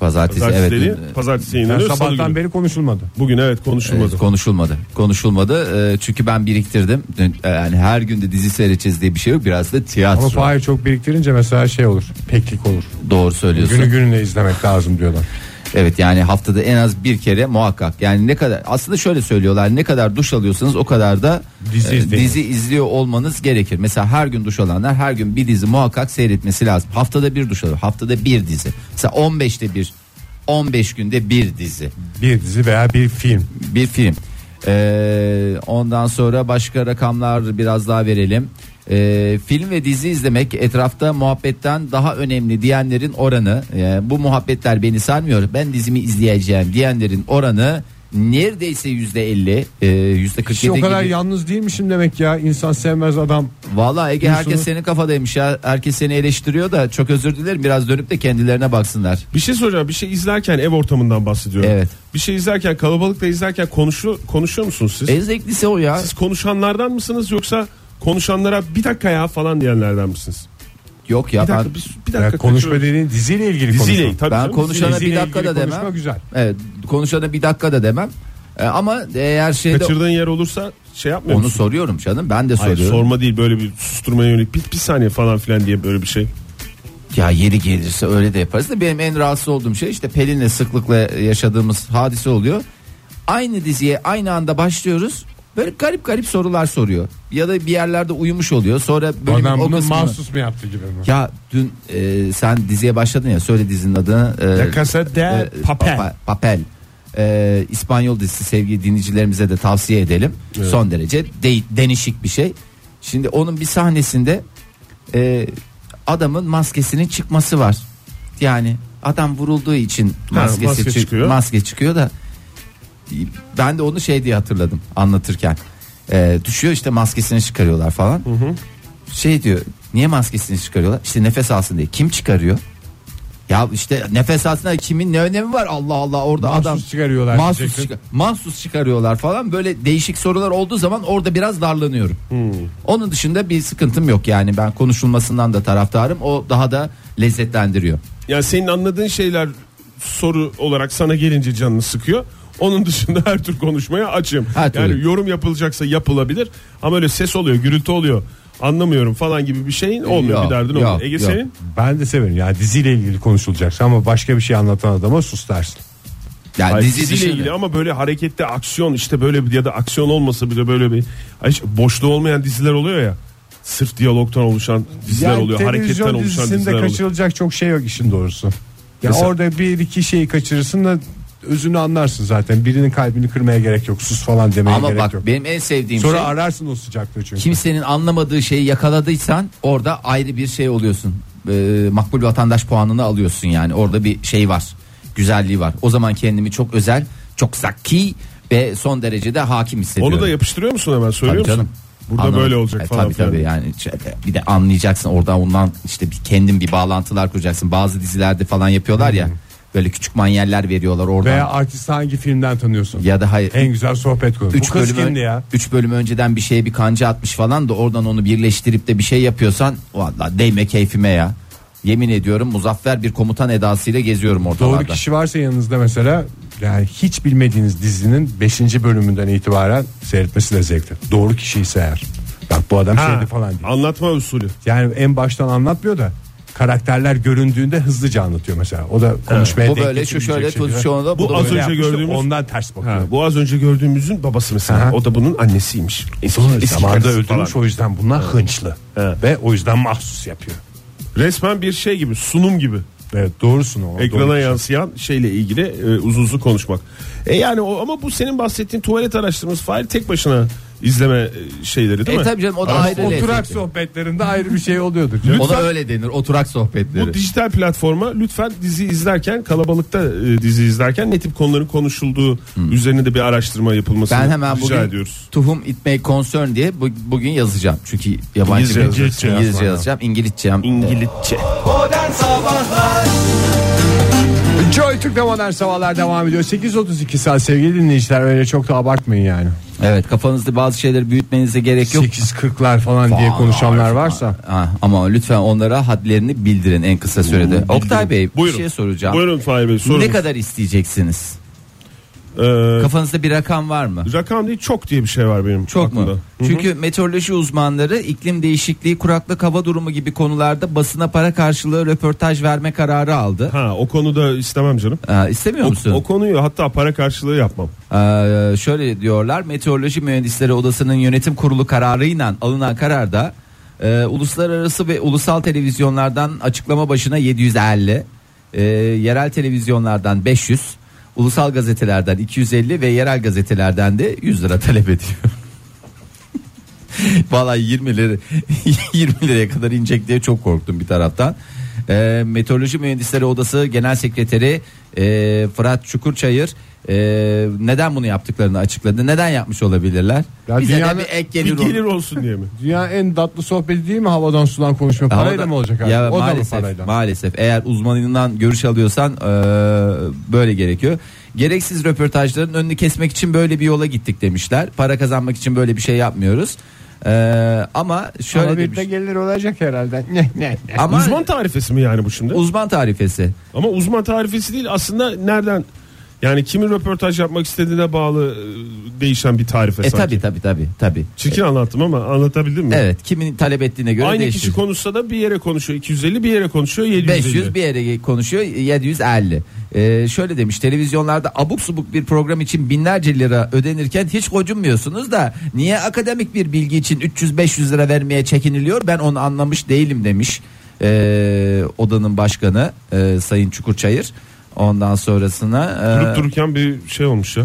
Pazartesi, Pazartesi, evet. dedi, dün- pazartesi Yani yayınlanıyor. salı sabahtan günü. beri konuşulmadı. Bugün evet konuşulmadı. Evet, konuşulmadı. Konuşulmadı. Ee, çünkü ben biriktirdim. Dün, e, yani her gün de dizi seyredeceğiz diye bir şey yok. Biraz da tiyatro. Ama Fahir çok biriktirince mesela şey olur. Peklik olur. Doğru söylüyorsun. Günü gününe izlemek lazım diyorlar. Evet yani haftada en az bir kere muhakkak. Yani ne kadar aslında şöyle söylüyorlar. Ne kadar duş alıyorsanız o kadar da Dizi e, dizi izliyor olmanız gerekir. Mesela her gün duş alanlar her gün bir dizi muhakkak seyretmesi lazım. Haftada bir duş alıyor. Haftada bir dizi. Mesela 15'te bir 15 günde bir dizi. Bir dizi veya bir film. bir film. Ee, ondan sonra başka rakamlar biraz daha verelim. Ee, film ve dizi izlemek etrafta muhabbetten daha önemli diyenlerin oranı yani bu muhabbetler beni sarmıyor ben dizimi izleyeceğim diyenlerin oranı neredeyse yüzde elli e, yüzde kırk o kadar gibi. yalnız değilmişim demek ya. İnsan sevmez adam. Vallahi Ege Diyorsunuz. herkes senin kafadaymış ya herkes seni eleştiriyor da çok özür dilerim biraz dönüp de kendilerine baksınlar. Bir şey soracağım. Bir şey izlerken ev ortamından bahsediyorum. Evet. Bir şey izlerken kalabalıkla izlerken konuşuyor, konuşuyor musunuz siz? En zevklisi o ya. Siz konuşanlardan mısınız yoksa konuşanlara bir dakika ya falan diyenlerden misiniz? Yok ya Bir ben dakika, bir, bir Ya dakika konuşma dediğin diziyle ilgili Diziyle konuşma. tabii Ben canım, konuşana Diziyle bir dakika da demem. konuşma güzel. Evet konuşana bir dakika da demem. E, ama eğer şeyde Kaçırdığın yer olursa şey yapmıyor onu musun? soruyorum canım ben de Hayır soruyorum. sorma değil böyle bir susturmaya yönelik bir, bir saniye falan filan diye böyle bir şey. Ya yeri gelirse öyle de yaparız da benim en rahatsız olduğum şey işte Pelin'le sıklıkla yaşadığımız hadise oluyor. Aynı diziye aynı anda başlıyoruz. Böyle garip garip sorular soruyor. Ya da bir yerlerde uyumuş oluyor. Sonra bölümün Adam o bunu kısmını- mahsus mu yaptı gibi mi? Ya dün e, sen diziye başladın ya söyle dizinin adını. E, La Casa de e, Papel. Papa- Papel. E, İspanyol dizisi sevgili dinleyicilerimize de tavsiye edelim. Son derece de, denişik bir şey. Şimdi onun bir sahnesinde e, adamın maskesinin çıkması var. Yani adam vurulduğu için maskesi maske çık- çıkıyor. maske çıkıyor da ben de onu şey diye hatırladım anlatırken. E, düşüyor işte maskesini çıkarıyorlar falan. Şey diyor niye maskesini çıkarıyorlar? İşte nefes alsın diye. Kim çıkarıyor? Ya işte nefes alsın kimin ne önemi var Allah Allah orada Mahsus adam çıkarıyorlar mahsus, çıkar- mahsus çıkarıyorlar falan böyle değişik sorular olduğu zaman orada biraz darlanıyorum. Onun dışında bir sıkıntım yok yani ben konuşulmasından da taraftarım o daha da lezzetlendiriyor. Yani senin anladığın şeyler soru olarak sana gelince canını sıkıyor. Onun dışında her tür konuşmaya açığım. Her türlü. yani yorum yapılacaksa yapılabilir ama öyle ses oluyor, gürültü oluyor. Anlamıyorum falan gibi bir şeyin olmuyor Yok, bir derdin yok, olmuyor. Ege yok. senin Ben de severim. Ya diziyle ilgili konuşulacaksa ama başka bir şey anlatan adama sus dersin. Yani Hayır, dizi diziyle dışında. ilgili ama böyle harekette aksiyon işte böyle bir ya da aksiyon olmasa bile böyle bir Ay, hiç boşluğu olmayan diziler oluyor ya. sırf diyalogtan oluşan diziler Yani oluyor. Hareketten televizyon oluşan dizisinde diziler oluyor. kaçırılacak çok şey yok işin doğrusu. Ya Mesela- orada bir iki şeyi kaçırırsın da özünü anlarsın zaten. Birinin kalbini kırmaya gerek yok. Sus falan demeye Ama gerek bak yok. benim en sevdiğim Sonra şey ararsın o sıcaklığı çünkü. kimsenin anlamadığı şeyi yakaladıysan orada ayrı bir şey oluyorsun. Ee, makbul vatandaş puanını alıyorsun yani. Orada bir şey var. Güzelliği var. O zaman kendimi çok özel, çok zaki ve son derecede hakim hissediyorum. Onu da yapıştırıyor musun hemen söylüyor Tabii musun? canım. Burada Anladım. böyle olacak E, falan. Tabii filan. tabii yani bir de anlayacaksın oradan ondan işte bir kendin bir bağlantılar kuracaksın. Bazı dizilerde falan yapıyorlar ya. Böyle küçük manyeller veriyorlar oradan. Veya artisti hangi filmden tanıyorsun? ya da hayır. En güzel sohbet konu. Bu 3 kız bölüm, kimdi ya? 3 bölüm önceden bir şeye bir kanca atmış falan da oradan onu birleştirip de bir şey yapıyorsan valla değme keyfime ya. Yemin ediyorum muzaffer bir komutan edasıyla geziyorum ortalarda. Doğru kişi varsa yanınızda mesela yani hiç bilmediğiniz dizinin 5. bölümünden itibaren seyretmesi de zevkli. Doğru kişi ise eğer. Bak bu adam Ha, şeydi falan diye. anlatma usulü. Yani en baştan anlatmıyor da karakterler göründüğünde hızlıca anlatıyor mesela. O da konuşmaya Bu denk böyle şu şöyle şekilde. pozisyonda bu, Bu da az böyle önce yapmıştı, gördüğümüz- ondan ters bakıyor. Ha, bu az önce gördüğümüzün babası mesela. Aha. O da bunun annesiymiş. Eski, eski zamanında karısı öldürmüş falan. o yüzden bunlar hınçlı. Evet. Ve o yüzden mahsus yapıyor. Resmen bir şey gibi sunum gibi. Evet doğrusun o. Ekrana doğru. yansıyan şeyle ilgili e, uzun uzun konuşmak. E yani o ama bu senin bahsettiğin tuvalet araştırması fail tek başına izleme e, şeyleri değil E mi? tabii canım o da Ama ayrı oturak lezzetli. sohbetlerinde ayrı bir şey oluyordur. canım. Ona öyle denir oturak sohbetleri. Bu dijital platforma lütfen dizi izlerken kalabalıkta e, dizi izlerken ne tip konuların konuşulduğu üzerine de bir araştırma yapılmasını Ben hemen rica bugün ediyoruz. Tuhum It May Concern diye bu- bugün yazacağım. Çünkü yabancı İngilizce yazacaksın. İngilizce yazacağım. İngilizce. Modern Sabahlar Joy Türk'te modern sabahlar devam ediyor. 8.32 saat sevgili dinleyiciler öyle çok da abartmayın yani. Evet kafanızda bazı şeyleri büyütmenize gerek yok. 8.40'lar falan diye konuşanlar varsa. Ha, ama lütfen onlara hadlerini bildirin en kısa sürede. Oktay Bey Buyurun. bir şey soracağım. Buyurun Fahir Bey sorunuz. Ne kadar isteyeceksiniz? Ee, Kafanızda bir rakam var mı? rakam değil çok diye bir şey var benim Çok aklımda. mu? Çünkü meteoroloji uzmanları iklim değişikliği, kuraklık, hava durumu gibi konularda basına para karşılığı röportaj verme kararı aldı. Ha o konuda istemem canım. Aa, istemiyor O, musun? o konuyu hatta para karşılığı yapmam. Ee, şöyle diyorlar Meteoroloji Mühendisleri Odası'nın yönetim kurulu kararıyla alınan kararda e, uluslararası ve ulusal televizyonlardan açıklama başına 750 e, yerel televizyonlardan 500 ulusal gazetelerden 250 ve yerel gazetelerden de 100 lira talep ediyor. Vallahi 20 lira 20 liraya kadar inecek diye çok korktum bir taraftan. Ee, Meteoroloji Mühendisleri Odası Genel Sekreteri e, Fırat Çukurçayır e, neden bunu yaptıklarını açıkladı. Neden yapmış olabilirler? Ya Bize de dünyanın bir ek gelir, Bir gelir olur. olsun diye mi? Dünya en tatlı sohbeti değil mi havadan sudan konuşma? Parayla Havada- mı olacak abi? Ya o da mı maalesef, parayla? maalesef eğer uzmanından görüş alıyorsan e, böyle gerekiyor. Gereksiz röportajların önünü kesmek için böyle bir yola gittik demişler. Para kazanmak için böyle bir şey yapmıyoruz. E, ama şöyle Ama bir demiş. de gelir olacak herhalde. Ne ne. Ama Uzman tarifesi mi yani bu şimdi? uzman tarifesi. Ama uzman tarifesi değil aslında nereden yani kimin röportaj yapmak istediğine bağlı e, değişen bir tarife E sanki. tabi tabi tabi tabi. Çirkin anlattım ama anlatabildim mi? Evet kimin talep ettiğine göre Aynı değişir. kişi konuşsa da bir yere konuşuyor 250 bir yere konuşuyor 750. 500 bir yere konuşuyor 750. Ee, şöyle demiş televizyonlarda abuk subuk bir program için binlerce lira ödenirken hiç gocunmuyorsunuz da niye akademik bir bilgi için 300-500 lira vermeye çekiniliyor ben onu anlamış değilim demiş ee, odanın başkanı e, Sayın Çukurçayır. Ondan sonrasına e, Durup dururken bir şey olmuş ya.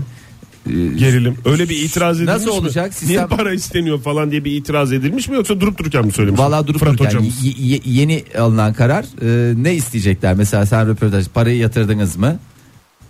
Gerilim. Öyle bir itiraz edilmiş Nasıl mi? olacak? Sistem- Niye para isteniyor falan diye bir itiraz edilmiş mi yoksa durup dururken mi söylemiş? Valla durup Fırat dururken hocamız. y- y- yeni alınan karar e, ne isteyecekler? Mesela sen röportaj parayı yatırdınız mı?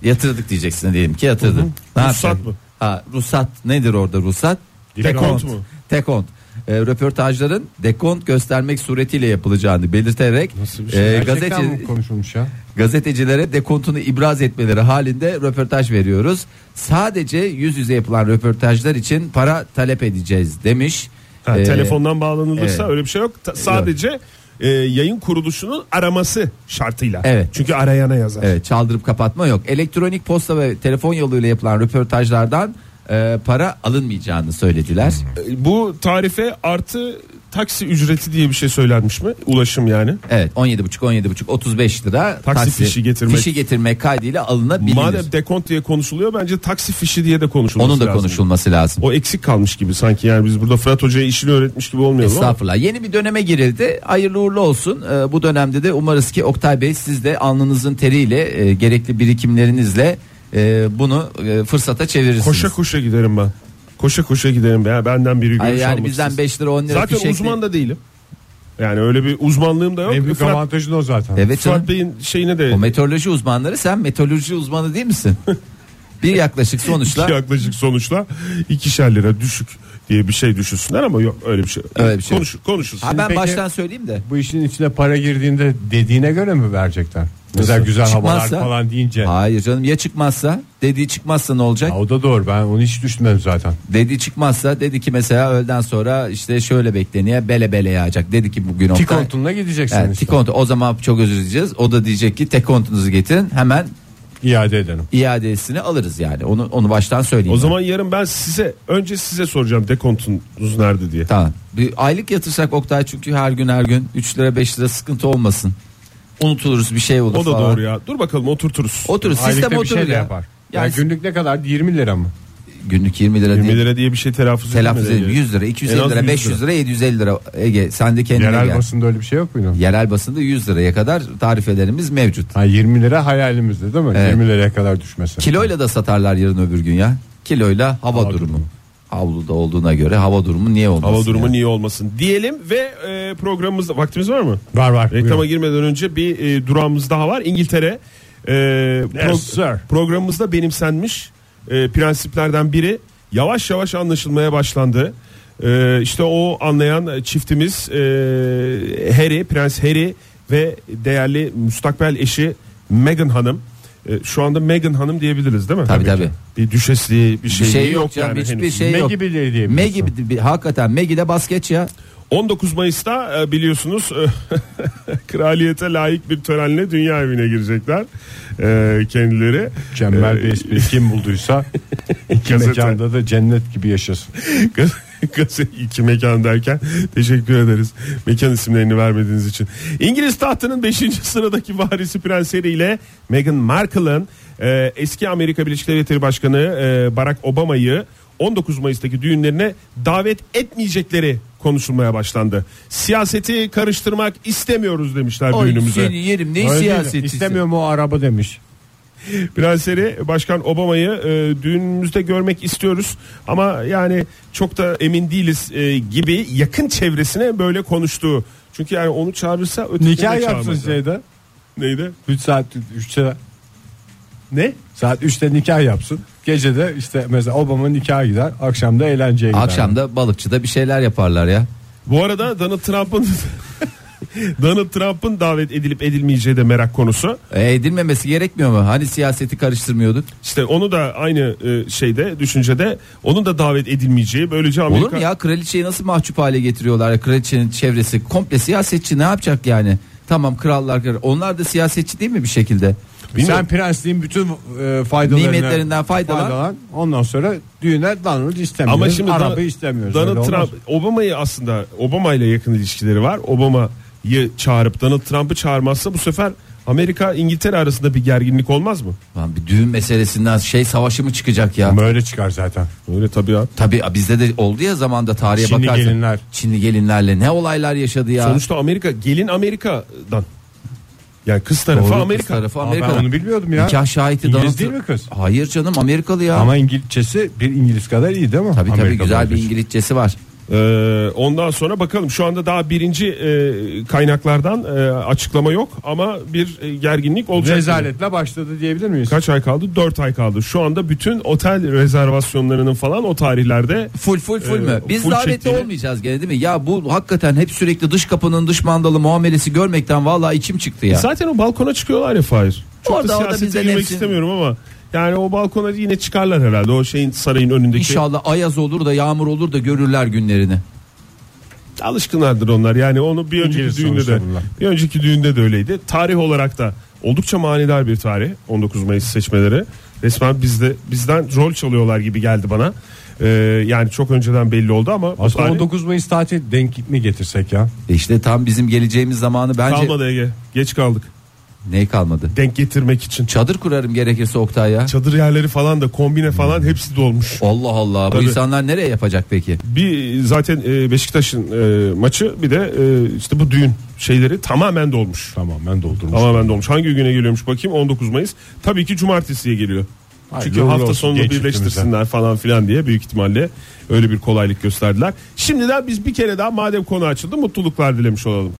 Yatırdık diyeceksin diyelim ki yatırdın. Ne Ruhsat yapacak? mı? Ha, ruhsat nedir orada ruhsat? Dekont mu? Dekont. E, röportajların dekont göstermek suretiyle yapılacağını belirterek Nasıl bir şey? e, Gerçekten konuşulmuş ya? Gazetecilere dekontunu ibraz etmeleri halinde röportaj veriyoruz. Sadece yüz yüze yapılan röportajlar için para talep edeceğiz demiş. Ha, E, telefondan bağlanılırsa evet. öyle bir şey yok. Ta- sadece e, yayın kuruluşunun araması şartıyla. Evet. Çünkü arayana yazar. Evet çaldırıp kapatma yok. Elektronik posta ve telefon yoluyla yapılan röportajlardan e, para alınmayacağını söylediler. Bu tarife artı taksi ücreti diye bir şey söylenmiş mi? Ulaşım yani. Evet 17,5 17,5 35 lira Taksi fişi getirmek. fişi getirmek kaydıyla alınabilir. Madem dekont diye konuşuluyor bence taksi fişi diye de konuşulması Onun da lazım. konuşulması lazım. O eksik kalmış gibi sanki yani biz burada Fırat Hoca'ya işini öğretmiş gibi ama. Estağfurullah. Yeni bir döneme girildi. Hayırlı uğurlu olsun. Ee, bu dönemde de umarız ki Oktay Bey siz de alnınızın teriyle e, gerekli birikimlerinizle e, bunu e, fırsata çevirirsiniz. Koşa koşa giderim ben. Koşa koşa giderim ya benden biri görüş Ay yani almak bizden istesin. 5 lira 10 lira Zaten fişekli- uzman da değilim. Yani öyle bir uzmanlığım da yok. En büyük Fırat, avantajın o zaten. Evet canım. Fırat Bey'in şeyine de O meteoroloji uzmanları sen meteoroloji uzmanı değil misin? bir yaklaşık sonuçla yaklaşık sonuçla ikişer lira düşük diye bir şey düşünsünler ama yok öyle bir şey. Öyle bir şey Konuş, konuşursun. Ha ben Peki- baştan söyleyeyim de. Bu işin içine para girdiğinde dediğine göre mi verecekler? Mesela güzel havalar Çıkmazsa- falan deyince. Hayır canım ya çıkmazsa dediği çıkmazsa ne olacak? Ha, o da doğru ben onu hiç düşünmedim zaten. Dedi çıkmazsa dedi ki mesela öğleden sonra işte şöyle bekleniyor bele bele yağacak. Dedi ki bugün Oktay- Tikontunla gideceksin Evet, işte. tikontu. O zaman çok özür dileyeceğiz. O da diyecek ki tek kontunuzu getirin. Hemen İade edelim. iadesini alırız yani. Onu onu baştan söyleyeyim. O ben. zaman yarın ben size önce size soracağım dekontunuz nerede diye. tamam. Bir aylık yatırsak Oktay çünkü her gün her gün 3 lira 5 lira sıkıntı olmasın. Unutuluruz bir şey olur O da falan. doğru ya. Dur bakalım oturturuz. Sistem Aylıkta bir oturur şey de ya. yapar. Yani Yani günlük ne kadar? 20 lira mı? Günlük 20 lira 20 değil. lira diye bir şey telaffuz Telaffuz edelim 100 lira, En 250 az lira, 100 500 lira, 750 lira. Ege sen de kendine Yerel gel. basında öyle bir şey yok muydu? Yerel basında 100 liraya kadar tarifelerimiz mevcut. Ha 20 lira hayalimizde değil mi? Evet. 20 liraya kadar düşmesi. Kiloyla da satarlar yarın öbür gün ya. Kiloyla hava, Hava durumu. durumu. Havluda olduğuna göre hava durumu niye olmasın? Hava durumu ya? niye olmasın diyelim ve e, programımızda vaktimiz var mı? Var var. Reklama buyurun. girmeden önce bir e, durağımız daha var. İngiltere e, pro- sir. programımızda benimsenmiş e, prensiplerden biri yavaş yavaş anlaşılmaya başlandı. E, işte o anlayan çiftimiz e, Harry, Prens Harry ve değerli müstakbel eşi Meghan Hanım. E, şu anda Meghan Hanım diyebiliriz değil mi? Tabii, tabii. Bir düşesliği bir Bir şey, şey yok, yok canım yani hiçbir henüz. şey yok. Maggie bile diyebilirsin. Maggie hakikaten Maggie de basket ya. 19 Mayıs'ta e, biliyorsunuz e, kraliyete layık bir törenle dünya evine girecekler e, kendileri. Bir espri kim bulduysa iki mekanda da cennet gibi yaşasın. İki mekan derken teşekkür ederiz. Mekan isimlerini vermediğiniz için. İngiliz tahtının 5. sıradaki varisi Prens Harry ile Meghan Markle'ın e, eski Amerika Birleşik Devletleri Başkanı e, Barack Obama'yı 19 Mayıs'taki düğünlerine davet etmeyecekleri konuşulmaya başlandı. Siyaseti karıştırmak istemiyoruz demişler Ay düğünümüze. seni yerim ne Öyle siyasetçisi. İstemiyorum o araba demiş. Prens Harry Başkan Obama'yı e, düğünümüzde görmek istiyoruz ama yani çok da emin değiliz e, gibi yakın çevresine böyle konuştu. Çünkü yani onu çağırırsa ötekini Nikah yapsın çağırmaz. şeyde. Neydi? 3 saat 3'te Ne? saat 3'te nikah yapsın. Gece de işte mesela Obama nikaha gider. Akşam da eğlenceye gider. Akşamda balıkçıda bir şeyler yaparlar ya. Bu arada Donald Trump'ın Donald Trump'ın davet edilip edilmeyeceği de merak konusu. E, edilmemesi gerekmiyor mu? Hani siyaseti karıştırmıyorduk. İşte onu da aynı e, şeyde düşüncede onun da davet edilmeyeceği böylece Amerika Olur mu ya kraliçeyi nasıl mahcup hale getiriyorlar? ya? Kraliçenin çevresi komple siyasetçi ne yapacak yani? Tamam krallar kral- onlar da siyasetçi değil mi bir şekilde? Sen prensliğin bütün e, faydalarını Nimetlerinden faydalan. Ondan sonra düğüne Donald istemiyoruz. Ama şimdi Don- istemiyoruz. Donald. Trump Obama'yı aslında Obama ile yakın ilişkileri var. Obama'yı çağırıp Donald Trump'ı çağırmazsa bu sefer Amerika İngiltere arasında bir gerginlik olmaz mı? Lan bir düğün meselesinden şey savaşı mı çıkacak ya? Ama öyle çıkar zaten. Öyle tabii ya. Tabii bizde de oldu ya zamanda tarihe Çinli bakarsan. gelinler. Çinli gelinlerle ne olaylar yaşadı ya. Sonuçta Amerika gelin Amerika'dan. Yani kız tarafı Doğru, kız Amerika. tarafı Aa, Amerika. ben onu bilmiyordum ya. Nikah şahidi İngiliz Donald değil mi kız? Hayır canım Amerikalı ya. Ama İngilizcesi bir İngiliz kadar iyi değil mi? tabii tabii Amerikalı güzel bir. İngilizcesi var. Ee, ondan sonra bakalım şu anda daha birinci e, kaynaklardan e, açıklama yok ama bir e, gerginlik olacak. Rezaletle başladı diyebilir miyiz? Kaç ay kaldı? 4 ay kaldı. Şu anda bütün otel rezervasyonlarının falan o tarihlerde Full full full Ee, mü? Biz full davetli çektiğini- olmayacağız gene değil mi? Ya bu hakikaten hep sürekli dış kapının dış mandalı muamelesi görmekten vallahi içim çıktı ya. Zaten o balkona çıkıyorlar ya Fahir. Çok Orada- da siyasete bizden girmek hepsi- istemiyorum ama yani o balkona yine çıkarlar herhalde o şeyin sarayın önündeki. İnşallah ayaz olur da yağmur olur da görürler günlerini. Alışkınlardır onlar. Yani onu bir önceki İngiliz düğünde de bunlar. bir önceki düğünde de öyleydi. Tarih olarak da oldukça manidar bir tarih 19 Mayıs seçmeleri. Resmen bizde bizden rol çalıyorlar gibi geldi bana. Ee, yani çok önceden belli oldu ama Aslında tarih 19 Mayıs tatil denk mi getirsek ya? E İşte tam bizim geleceğimiz zamanı bence kalmadı Ege. Geç kaldık. Ne kalmadı? Denk getirmek için. Çadır kurarım gerekirse Oktay ya. Çadır yerleri falan da kombine falan hepsi dolmuş. Allah Allah. Bu Tabii. insanlar nereye yapacak peki? Bir zaten e, Beşiktaş'ın e, maçı bir de e, işte bu düğün şeyleri tamamen dolmuş. Tamamen doldurmuş. Tamamen dolmuş. Hangi güne geliyormuş bakayım 19 Mayıs. Tabii ki cumartesiye geliyor. Hayırlı Çünkü hafta olsun sonunu genç birleştirsinler falan filan diye büyük ihtimalle öyle bir kolaylık gösterdiler. Şimdiden biz bir kere daha madem konu açıldı mutluluklar dilemiş olalım.